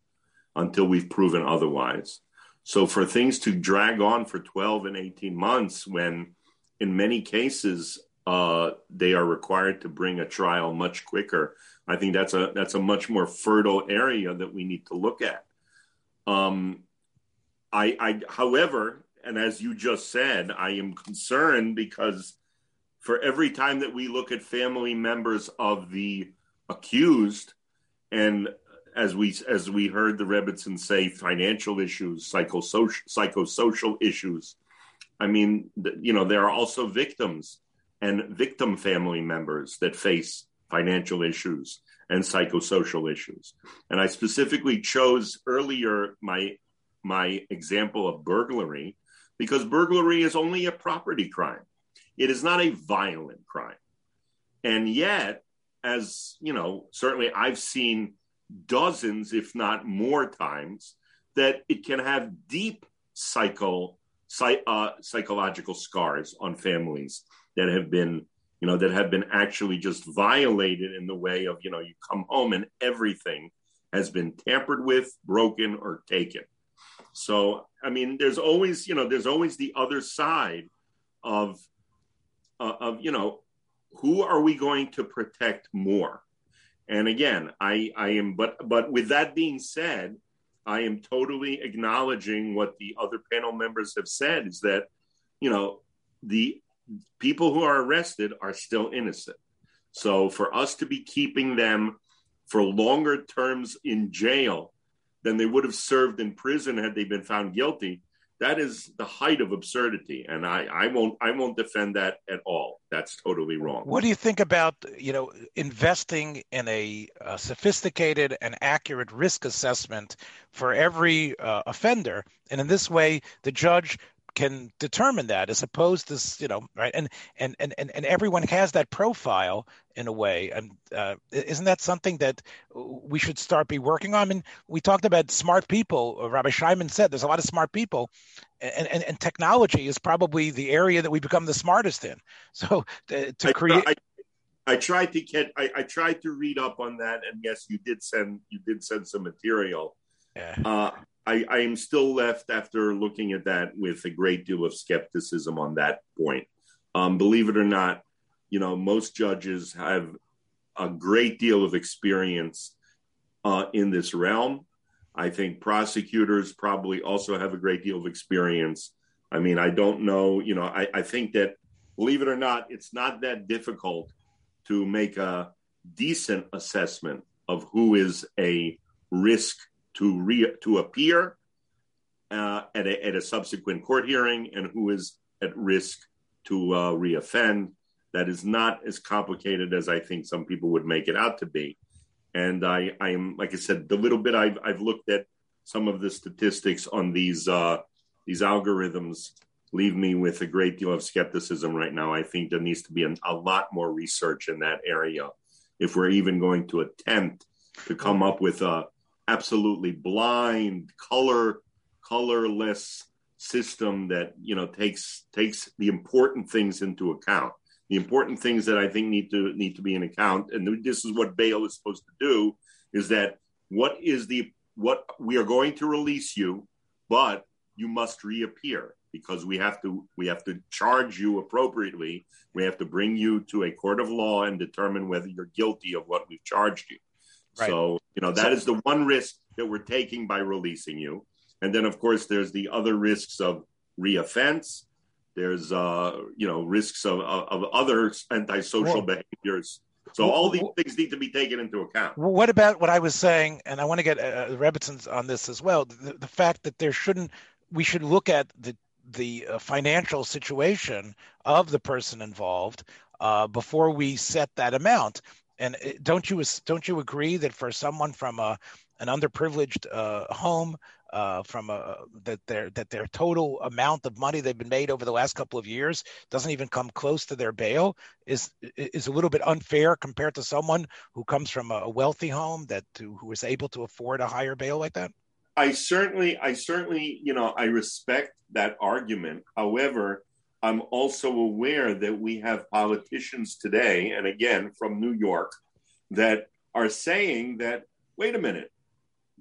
until we've proven otherwise. So for things to drag on for 12 and 18 months when in many cases uh, they are required to bring a trial much quicker, I think that's a that's a much more fertile area that we need to look at. Um, I, I, however, and as you just said, I am concerned because for every time that we look at family members of the accused, and as we as we heard the Rebbitzin say, financial issues, psychosocial psychosocial issues. I mean, you know, there are also victims and victim family members that face financial issues and psychosocial issues. And I specifically chose earlier my my example of burglary because burglary is only a property crime. It is not a violent crime. And yet, as you know, certainly I've seen dozens, if not more times, that it can have deep psycho, psych, uh, psychological scars on families that have been, you know, that have been actually just violated in the way of, you know, you come home and everything has been tampered with, broken, or taken. So, I mean, there's always, you know, there's always the other side of, uh, of you know, who are we going to protect more? And again, I, I am, but, but with that being said, I am totally acknowledging what the other panel members have said is that, you know, the people who are arrested are still innocent. So for us to be keeping them for longer terms in jail than they would have served in prison had they been found guilty, that is the height of absurdity and I, I won't i won't defend that at all. That's totally wrong. What do you think about you know investing in a, a sophisticated and accurate risk assessment for every uh, offender? And in this way the judge can determine that as opposed to you know right and and and and everyone has that profile in a way and uh, isn't that something that we should start be working on? I mean we talked about smart people uh, Rabbi Scheinman said there's a lot of smart people and, and, and technology is probably the area that we become the smartest in. So to, to create I, I, I tried to get I, I, tried to read up on that and yes you did send you did send some material. Yeah. Uh, I, I am still left after looking at that with a great deal of skepticism on that point. Um, believe it or not, you know, most judges have a great deal of experience uh, in this realm. I think prosecutors probably also have a great deal of experience. I mean, I don't know, you know, I, I think that, believe it or not, it's not that difficult to make a decent assessment of who is a risk to re to appear uh, at, a, at a subsequent court hearing and who is at risk to uh, reoffend. That is not as complicated as I think some people would make it out to be. And I, I am, like I said, the little bit I've, I've looked at some of the statistics on these uh, these algorithms leave me with a great deal of skepticism right now. I think there needs to be an, a lot more research in that area if we're even going to attempt to come up with a absolutely blind, color colorless system that you know takes takes the important things into account. The important things that I think need to need to be in account, and this is what bail is supposed to do, is that what is the what we are going to release you, but you must reappear because we have to we have to charge you appropriately. We have to bring you to a court of law and determine whether you're guilty of what we've charged you. Right. So, you know, that is the one risk that we're taking by releasing you. And then, of course, there's the other risks of reoffense. There's, uh, you know, risks of, of other antisocial well, behaviors. So all these things need to be taken into account. What about what I was saying? And I want to get uh, Rebbitzin on this as well. The, the, fact that there shouldn't, we should look at the the uh, financial situation of the person involved uh, before we set that amount. And don't you don't you agree that for someone from a an underprivileged uh, home, uh, from a that their that their total amount of money they've been made over the last couple of years doesn't even come close to their bail is is a little bit unfair compared to someone who comes from a wealthy home that to, who is able to afford a higher bail like that. I certainly, I certainly, you know, I respect that argument. However, I'm also aware that we have politicians today, and again from New York, that are saying that, wait a minute,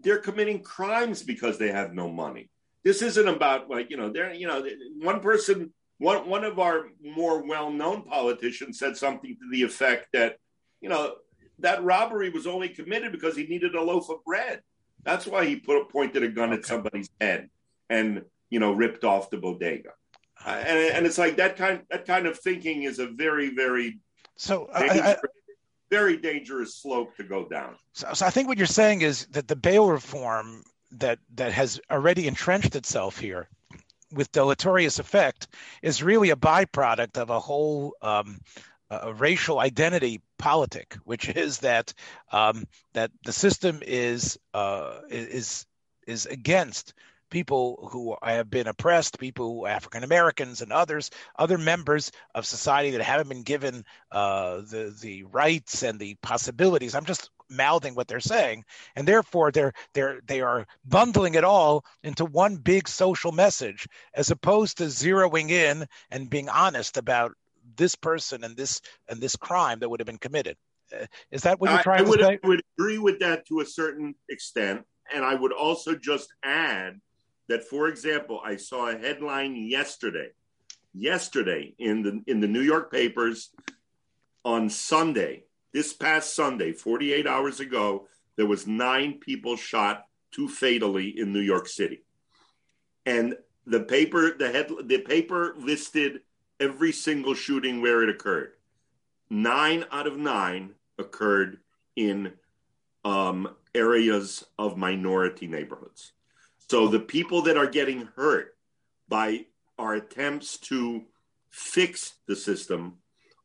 they're committing crimes because they have no money. This isn't about like, you know, they're, you know, one person, one, one of our more well known politicians said something to the effect that, you know, that robbery was only committed because he needed a loaf of bread. That's why he put pointed a gun okay. at somebody's head and, you know, ripped off the bodega. Uh, and, and it's like that kind that kind of thinking is a very very so dangerous, I, I, very dangerous slope to go down. So, so I think what you're saying is that the bail reform that that has already entrenched itself here with deleterious effect is really a byproduct of a whole um, a racial identity politic, which is that um, that the system is uh, is is against people who have been oppressed, people, African Americans and others, other members of society that haven't been given uh, the the rights and the possibilities. I'm just mouthing what they're saying, and therefore they're they're they are bundling it all into one big social message, as opposed to zeroing in and being honest about this person and this and this crime that would have been committed. Uh, is that what you're trying I, I would, to say? I would agree with that to a certain extent, and I would also just add that, for example, I saw a headline yesterday, yesterday in the in the New York papers on Sunday this past Sunday, 48 hours ago, there was nine people shot, two fatally in New York City. And the paper, the head, the paper listed every single shooting where it occurred. Nine out of nine occurred in um, areas of minority neighborhoods. So the people that are getting hurt by our attempts to fix the system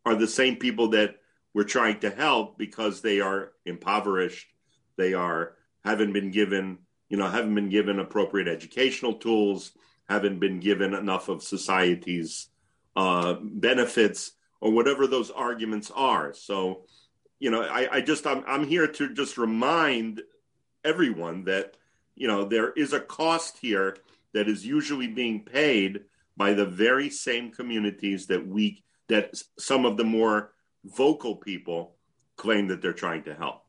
are the same people that we're trying to help because they are impoverished they are haven't been given you know haven't been given appropriate educational tools haven't been given enough of society's uh, benefits or whatever those arguments are. So you know i, I just I'm, I'm here to just remind everyone that you know there is a cost here that is usually being paid by the very same communities that we that some of the more vocal people claim that they're trying to help.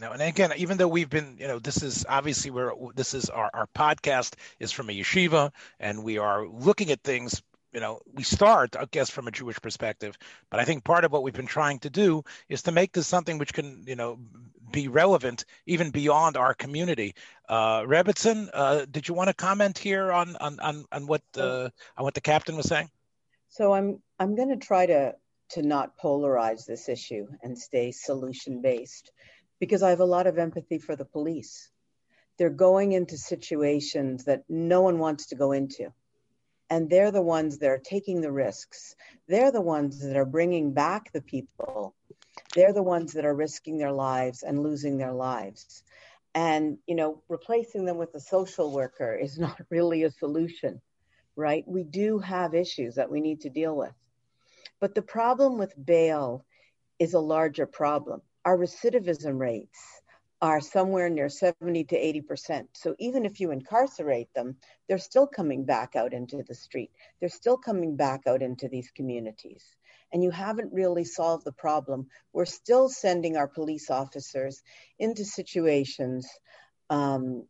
Now, and again, even though we've been, you know, this is obviously where this is our, our podcast is from a yeshiva, and we are looking at things. You know, we start, I guess, from a Jewish perspective, but I think part of what we've been trying to do is to make this something which can, you know, be relevant even beyond our community. Uh, Rebbitzin, uh, did you want to comment here on on on, on what uh, on what the captain was saying? So I'm I'm going to try to to not polarize this issue and stay solution based because I have a lot of empathy for the police. They're going into situations that no one wants to go into. And they're the ones that are taking the risks. They're the ones that are bringing back the people. They're the ones that are risking their lives and losing their lives. And, you know, replacing them with a social worker is not really a solution, right? We do have issues that we need to deal with. But the problem with bail is a larger problem. Our recidivism rates are somewhere near 70 to 80%. So even if you incarcerate them, they're still coming back out into the street. They're still coming back out into these communities. And you haven't really solved the problem. We're still sending our police officers into situations um,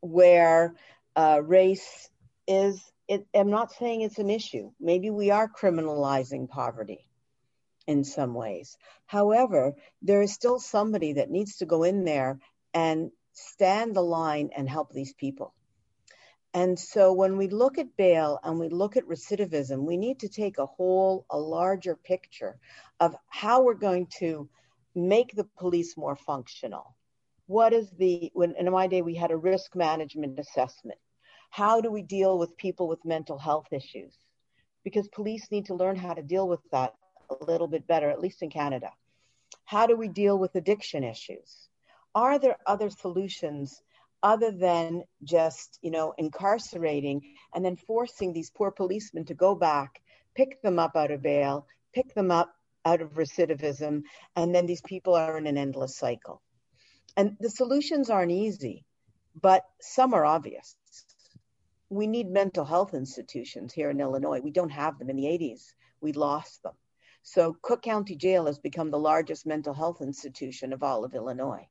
where uh, race is it, I'm not saying it's an issue. Maybe we are criminalizing poverty in some ways. However, there is still somebody that needs to go in there and stand the line and help these people. And so when we look at bail and we look at recidivism, we need to take a whole, a larger picture of how we're going to make the police more functional. What is the, when in my day, we had a risk management assessment how do we deal with people with mental health issues? Because police need to learn how to deal with that a little bit better, at least in Canada. How do we deal with addiction issues? Are there other solutions other than just, you know, incarcerating and then forcing these poor policemen to go back, pick them up out of bail, pick them up out of recidivism, and then these people are in an endless cycle. And the solutions aren't easy, but some are obvious we need mental health institutions here in Illinois. We don't have them in the 80s. We lost them. So Cook County Jail has become the largest mental health institution of all of Illinois.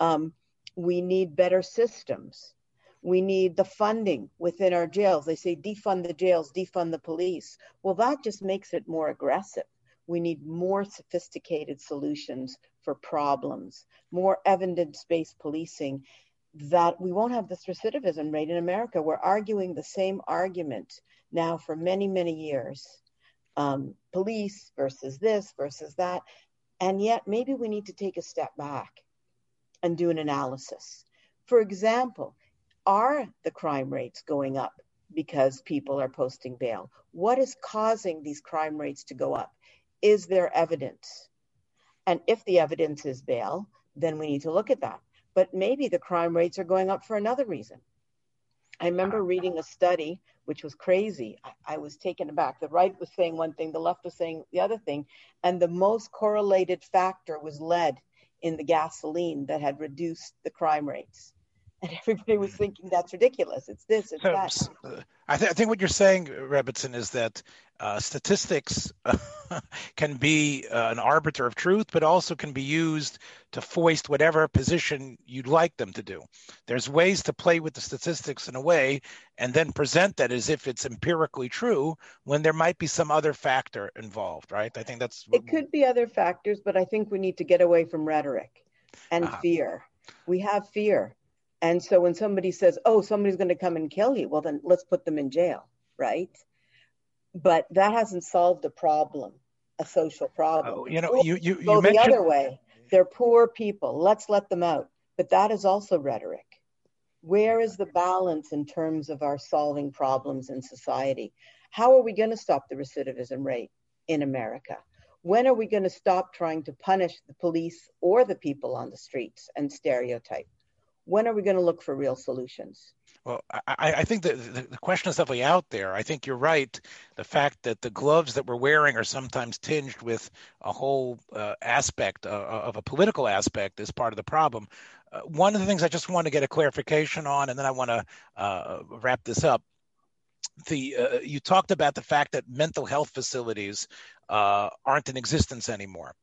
Um, we need better systems. We need the funding within our jails. They say defund the jails, defund the police. Well, that just makes it more aggressive. We need more sophisticated solutions for problems, more evidence based policing, that we won't have this recidivism rate in America. We're arguing the same argument now for many, many years um, police versus this versus that. And yet, maybe we need to take a step back and do an analysis. For example, are the crime rates going up because people are posting bail? What is causing these crime rates to go up? Is there evidence? And if the evidence is bail, then we need to look at that but maybe the crime rates are going up for another reason. I remember ah. reading a study which was crazy. I, I, was taken aback. The right was saying one thing, the left was saying the other thing. And the most correlated factor was lead in the gasoline that had reduced the crime rates. And everybody was thinking that's ridiculous. It's this, it's that. I, th- I think what you're saying, Rebbitzin, is that uh, statistics can be uh, an arbiter of truth, but also can be used to foist whatever position you'd like them to do. There's ways to play with the statistics in a way and then present that as if it's empirically true when there might be some other factor involved, right? I think that's. It could be other factors, but I think we need to get away from rhetoric and uh-huh. fear. We have fear. And so when somebody says, oh, somebody's going to come and kill you, well, then let's put them in jail, right? but that hasn't solved the problem, a social problem. Oh, you know, you you, you go mentioned... the other way. They're poor people. Let's let them out. But that is also rhetoric. Where is the balance in terms of our solving problems in society? How are we going to stop the recidivism rate in America? When are we going to stop trying to punish the police or the people on the streets and stereotype? When are we going to look for real solutions? Well, I, I think that the question is definitely out there. I think you're right. The fact that the gloves that we're wearing are sometimes tinged with a whole uh, aspect uh, of a political aspect is part of the problem. Uh, one of the things I just want to get a clarification on, and then I want to uh, wrap this up. The uh, you talked about the fact that mental health facilities uh, aren't in existence anymore,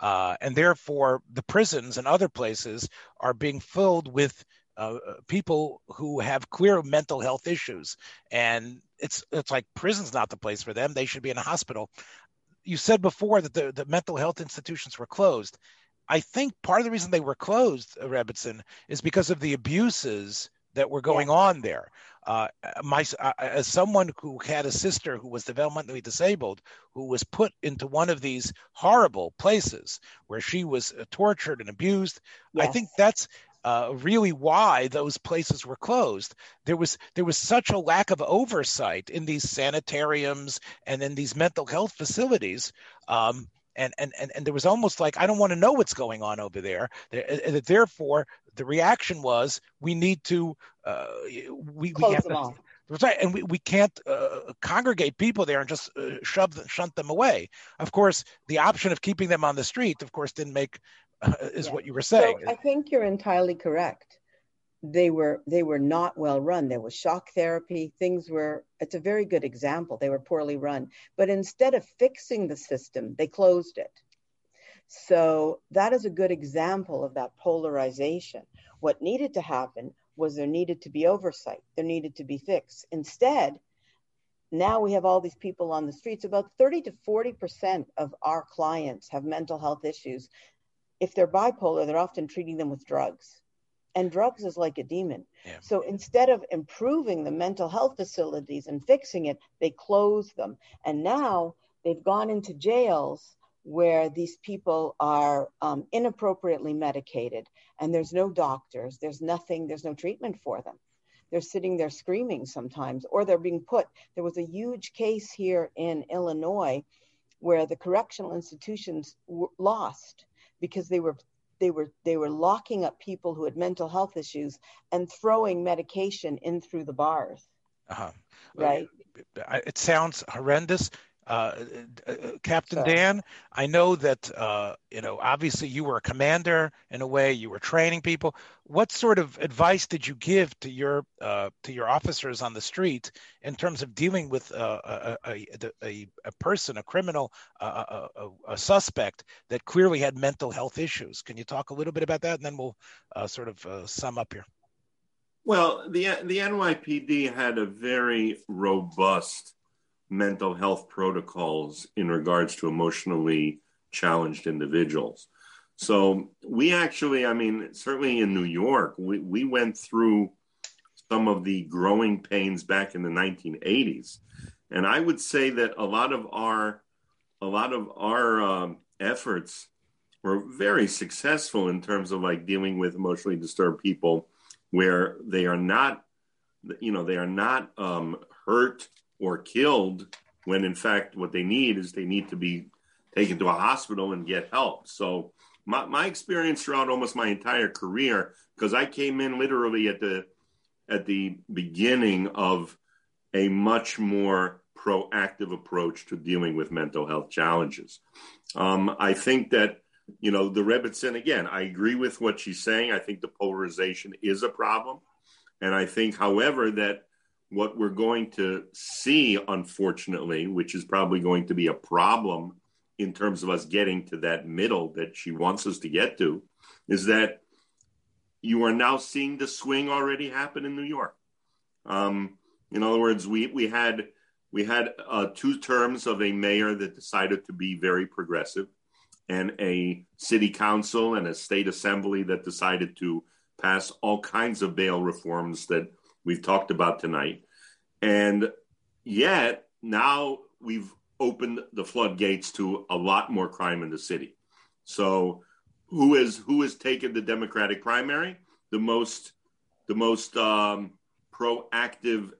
and therefore the prisons and other places are being filled with uh, people who have clear mental health issues, and it's it's like prison's not the place for them. They should be in a hospital. You said before that the, the mental health institutions were closed. I think part of the reason they were closed, uh, Rebbitzin, is because of the abuses that were going yeah. on there. Uh, my uh, as someone who had a sister who was developmentally disabled, who was put into one of these horrible places where she was uh, tortured and abused, yes. I think that's uh, really why those places were closed. There was there was such a lack of oversight in these sanitariums and in these mental health facilities. Um, and, and, and, and there was almost like I don't want to know what's going on over there. Therefore, the reaction was we need to uh, we, Close we have them to, off. Right, and we, we can't uh, congregate people there and just uh, shove them, shunt them away. Of course, the option of keeping them on the street, of course, didn't make is yeah. what you were saying. So I think you're entirely correct. They were they were not well run. There was shock therapy. Things were. It's a very good example. They were poorly run. But instead of fixing the system, they closed it. So that is a good example of that polarization. What needed to happen was there needed to be oversight. There needed to be fix. Instead, now we have all these people on the streets. About 30 to 40% of our clients have mental health issues if they're bipolar, they're often treating them with drugs. And drugs is like a demon. Yeah. So instead of improving the mental health facilities and fixing it, they close them. And now they've gone into jails where these people are um, inappropriately medicated and there's no doctors, there's nothing, there's no treatment for them. They're sitting there screaming sometimes, or they're being put. There was a huge case here in Illinois where the correctional institutions w- lost because they were they were they were locking up people who had mental health issues and throwing medication in through the bars. Uh-huh. Right. It sounds horrendous. Uh, uh, Captain Dan, I know that uh, you know. Obviously, you were a commander in a way. You were training people. What sort of advice did you give to your uh, to your officers on the street in terms of dealing with uh, a, a, a, a, person, a criminal, a, a, suspect that clearly had mental health issues? Can you talk a little bit about that, and then we'll sort of sum up here. Well, the the NYPD had a very robust mental health protocols in regards to emotionally challenged individuals. So we actually, I mean, certainly in New York, we, we went through some of the growing pains back in the 1980s. And I would say that a lot of our a lot of our um, efforts were very successful in terms of like dealing with emotionally disturbed people where they are not you know they are not um, hurt or killed when in fact what they need is they need to be taken to a hospital and get help. So my, my experience throughout almost my entire career, because I came in literally at the at the beginning of a much more proactive approach to dealing with mental health challenges. Um, I think that, you know, the Rebbitzin, again, I agree with what she's saying. I think the polarization is a problem. And I think, however, that what we're going to see, unfortunately, which is probably going to be a problem in terms of us getting to that middle that she wants us to get to, is that you are now seeing the swing already happen in New York. Um, in other words, we we had we had uh, two terms of a mayor that decided to be very progressive, and a city council and a state assembly that decided to pass all kinds of bail reforms that we've talked about tonight. And yet now we've opened the floodgates to a lot more crime in the city. So who is who has taken the Democratic primary? The most the most um, proactive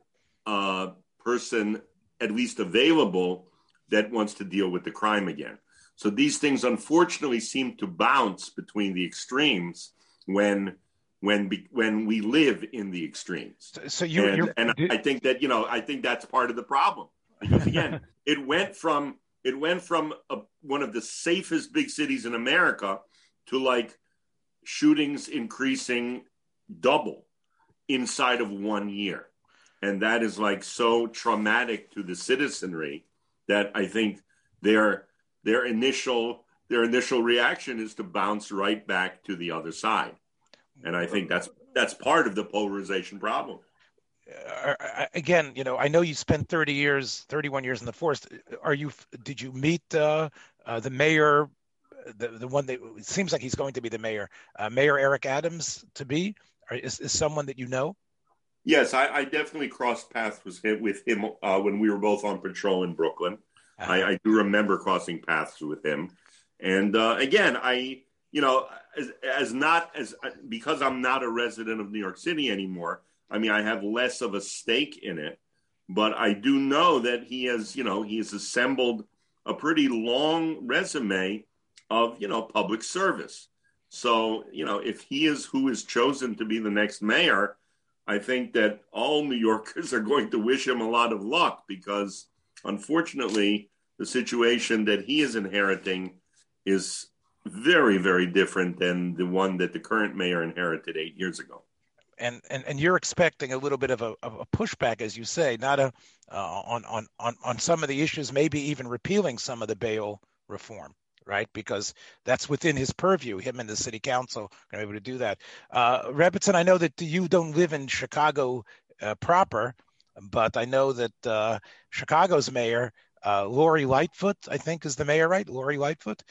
uh, person, at least available, that wants to deal with the crime again. So these things, unfortunately, seem to bounce between the extremes when when when we live in the extremes. So, so you and, and I think that you know I think that's part of the problem. Because again it went from it went from a, one of the safest big cities in America to like shootings increasing double inside of one year. And that is like so traumatic to the citizenry that I think their their initial their initial reaction is to bounce right back to the other side, and I think that's that's part of the polarization problem. Uh, again, you know, I know you spent 30 years, 31 years in the force. Are you? Did you meet uh, uh, the mayor, the the one that seems like he's going to be the mayor, uh, Mayor Eric Adams, to be? Or is, is someone that you know? Yes, I, I definitely crossed paths with him, with him uh, when we were both on patrol in Brooklyn. Uh-huh. I, I, do remember crossing paths with him, and uh, again, I you know as, as not as because I'm not a resident of New York City anymore. I mean, I have less of a stake in it, but I do know that he has you know he has assembled a pretty long resume of you know public service. So you know if he is who is chosen to be the next mayor I think that all New Yorkers are going to wish him a lot of luck because, unfortunately, the situation that he is inheriting is very, very different than the one that the current mayor inherited eight years ago. And, and, and you're expecting a little bit of a, of a pushback, as you say, not a uh, on, on on on some of the issues, maybe even repealing some of the bail reform right? Because that's within his purview. Him and the city council are able to do that. Uh, I know that you don't live in Chicago uh, proper, but I know that uh, Chicago's mayor, uh, Lori Lightfoot, I think is the mayor, right? Lori Lightfoot.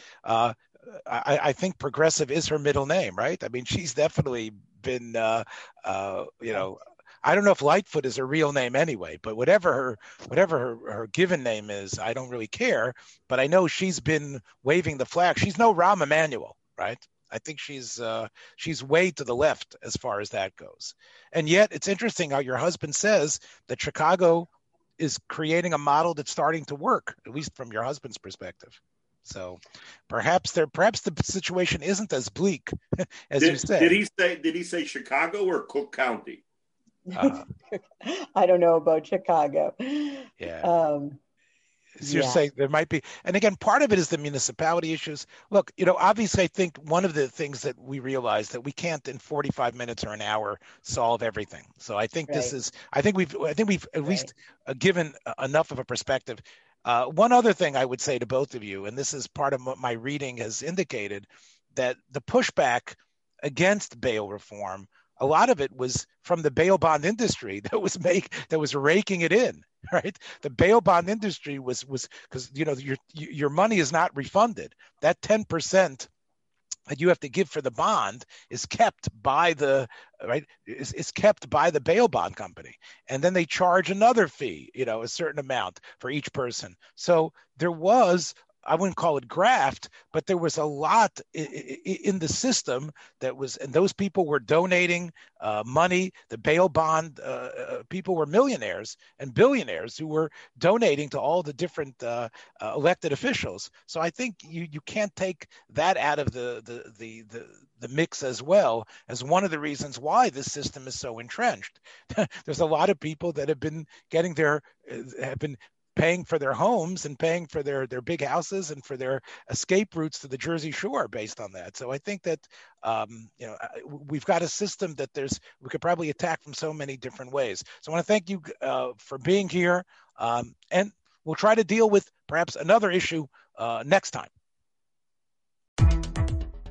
I, I, think progressive is her middle name, right? I mean, she's definitely been, uh, uh, you know, I don't know if Lightfoot is her real name anyway, but whatever her whatever her, her given name is, I don't really care. But I know she's been waving the flag. She's no Rahm Emanuel, right? I think she's uh, she's way to the left as far as that goes. And yet, it's interesting how your husband says that Chicago is creating a model that's starting to work, at least from your husband's perspective. So perhaps there, perhaps the situation isn't as bleak as did, you said. Did he say? Did he say Chicago or Cook County? Uh, I don't know about Chicago. Yeah. Um, so you're yeah. saying there might be, and again, part of it is the municipality issues. Look, you know, obviously, I think one of the things that we realize that we can't in 45 minutes or an hour solve everything. So I think right. this is, I think we've, I think we've at right. least uh, given enough of a perspective. Uh, one other thing I would say to both of you, and this is part of what my reading has indicated, that the pushback against bail reform a lot of it was from the bail bond industry that was make that was raking it in right? The bail bond industry was was because you know your your money is not refunded. That 10% that you have to give for the bond is kept by the right is, is kept by the bail bond company. And then they charge another fee you know a certain amount for each person. So there was I wouldn't call it graft, but there was a lot in the system that was, and those people were donating uh, money. The bail bond uh, uh, people were millionaires and billionaires who were donating to all the different uh, uh, elected officials. So I think you you can't take that out of the the the the, the mix as well as one of the reasons why this system is so entrenched. There's a lot of people that have been getting their have been paying for their homes and paying for their their big houses and for their escape routes to the Jersey Shore based on that. So I think that um, you know we've got a system that there's we could probably attack from so many different ways. So I want to thank you uh, for being here, um, and we'll try to deal with perhaps another issue uh, next time.